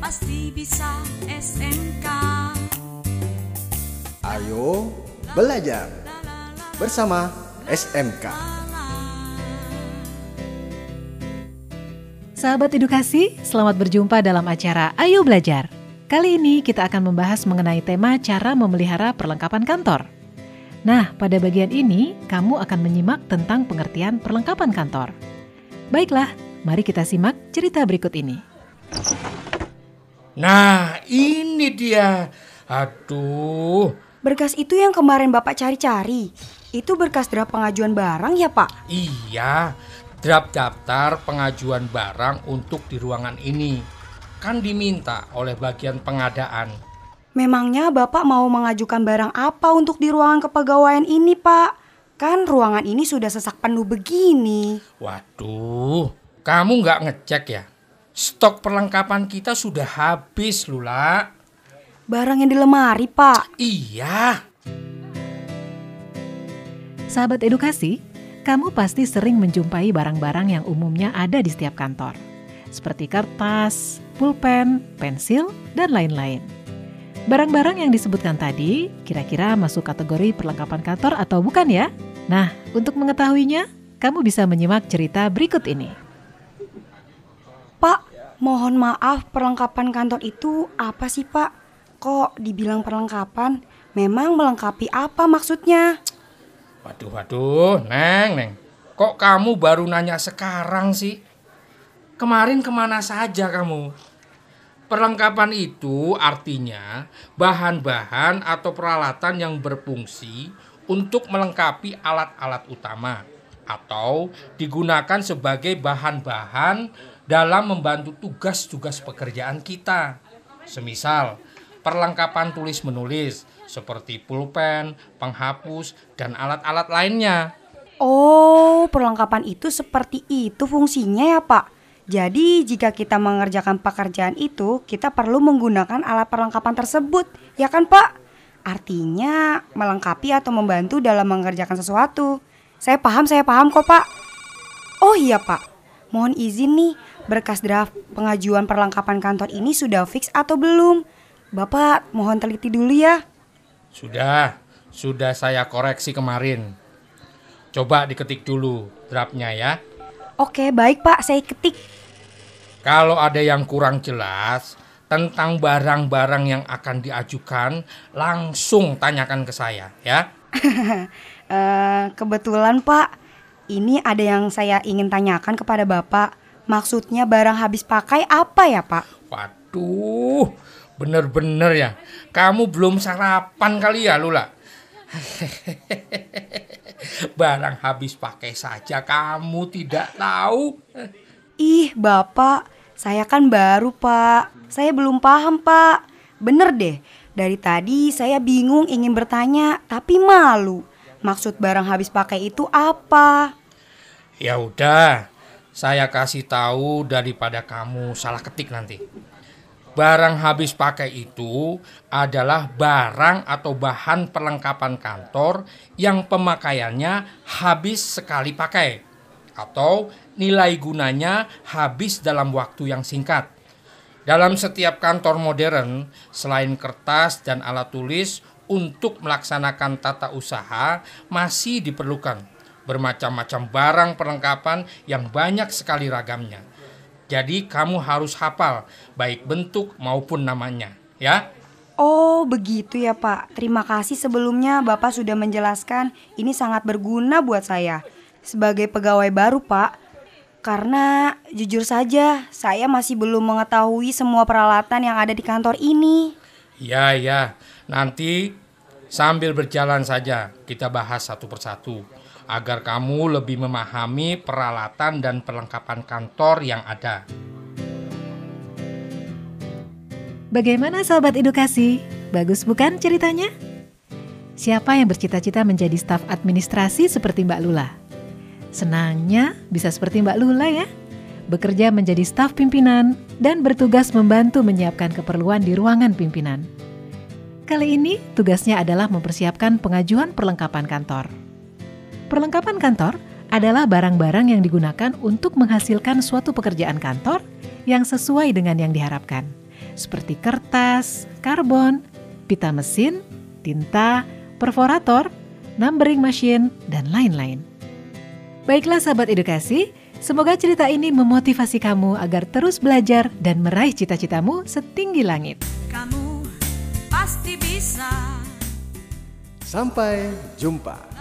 pasti bisa SMK. Ayo belajar bersama SMK. Sahabat edukasi, selamat berjumpa dalam acara Ayo Belajar. Kali ini kita akan membahas mengenai tema cara memelihara perlengkapan kantor. Nah, pada bagian ini kamu akan menyimak tentang pengertian perlengkapan kantor. Baiklah, mari kita simak cerita berikut ini. Nah, ini dia. Aduh, Berkas itu yang kemarin Bapak cari-cari. Itu berkas draft pengajuan barang ya, Pak? iya. Draft daftar pengajuan barang untuk di ruangan ini. Kan diminta oleh bagian pengadaan. Memangnya Bapak mau mengajukan barang apa untuk di ruangan kepegawaian ini, Pak? Kan ruangan ini sudah sesak penuh begini. Waduh, kamu nggak ngecek ya? Stok perlengkapan kita sudah habis, Lula. Barang yang di lemari, Pak. Iya. Sahabat edukasi, kamu pasti sering menjumpai barang-barang yang umumnya ada di setiap kantor. Seperti kertas, pulpen, pensil, dan lain-lain. Barang-barang yang disebutkan tadi kira-kira masuk kategori perlengkapan kantor atau bukan ya? Nah, untuk mengetahuinya, kamu bisa menyimak cerita berikut ini. Pak, mohon maaf perlengkapan kantor itu apa sih, Pak? Kok dibilang perlengkapan? Memang melengkapi apa maksudnya? Waduh, waduh, Neng, Neng. Kok kamu baru nanya sekarang sih? Kemarin ke mana saja kamu? Perlengkapan itu artinya bahan-bahan atau peralatan yang berfungsi untuk melengkapi alat-alat utama atau digunakan sebagai bahan-bahan dalam membantu tugas-tugas pekerjaan kita. Semisal, perlengkapan tulis-menulis seperti pulpen, penghapus, dan alat-alat lainnya. Oh, perlengkapan itu seperti itu fungsinya ya, Pak. Jadi, jika kita mengerjakan pekerjaan itu, kita perlu menggunakan alat perlengkapan tersebut, ya kan, Pak? Artinya melengkapi atau membantu dalam mengerjakan sesuatu. Saya paham, saya paham kok, Pak. Oh iya, Pak. Mohon izin nih, berkas draft pengajuan perlengkapan kantor ini sudah fix atau belum? Bapak, mohon teliti dulu ya. Sudah, sudah saya koreksi kemarin. Coba diketik dulu draftnya ya. Oke, baik Pak, saya ketik. Kalau ada yang kurang jelas tentang barang-barang yang akan diajukan, langsung tanyakan ke saya ya. Eh, kebetulan Pak, ini ada yang saya ingin tanyakan kepada Bapak. Maksudnya barang habis pakai apa ya Pak? Waduh, bener-bener ya. Kamu belum sarapan kali ya, Lula? Barang habis pakai saja kamu tidak tahu. Ih Bapak, saya kan baru Pak. Saya belum paham Pak. Bener deh, dari tadi saya bingung ingin bertanya, tapi malu. Maksud barang habis pakai itu apa? Ya udah, saya kasih tahu daripada kamu salah ketik nanti. Barang habis pakai itu adalah barang atau bahan perlengkapan kantor yang pemakaiannya habis sekali pakai atau nilai gunanya habis dalam waktu yang singkat. Dalam setiap kantor modern, selain kertas dan alat tulis untuk melaksanakan tata usaha masih diperlukan bermacam-macam barang perlengkapan yang banyak sekali ragamnya. Jadi kamu harus hafal baik bentuk maupun namanya, ya. Oh begitu ya Pak. Terima kasih sebelumnya Bapak sudah menjelaskan. Ini sangat berguna buat saya. Sebagai pegawai baru Pak. Karena jujur saja saya masih belum mengetahui semua peralatan yang ada di kantor ini. Ya, ya. Nanti sambil berjalan saja kita bahas satu persatu agar kamu lebih memahami peralatan dan perlengkapan kantor yang ada. Bagaimana sahabat edukasi? Bagus bukan ceritanya? Siapa yang bercita-cita menjadi staf administrasi seperti Mbak Lula? Senangnya bisa seperti Mbak Lula ya. Bekerja menjadi staf pimpinan dan bertugas membantu menyiapkan keperluan di ruangan pimpinan. Kali ini tugasnya adalah mempersiapkan pengajuan perlengkapan kantor. Perlengkapan kantor adalah barang-barang yang digunakan untuk menghasilkan suatu pekerjaan kantor yang sesuai dengan yang diharapkan. seperti kertas, karbon, pita mesin, tinta, perforator, numbering machine, dan lain-lain. Baiklah sahabat edukasi, semoga cerita ini memotivasi kamu agar terus belajar dan meraih cita-citamu setinggi langit. Kamu pasti bisa. Sampai jumpa.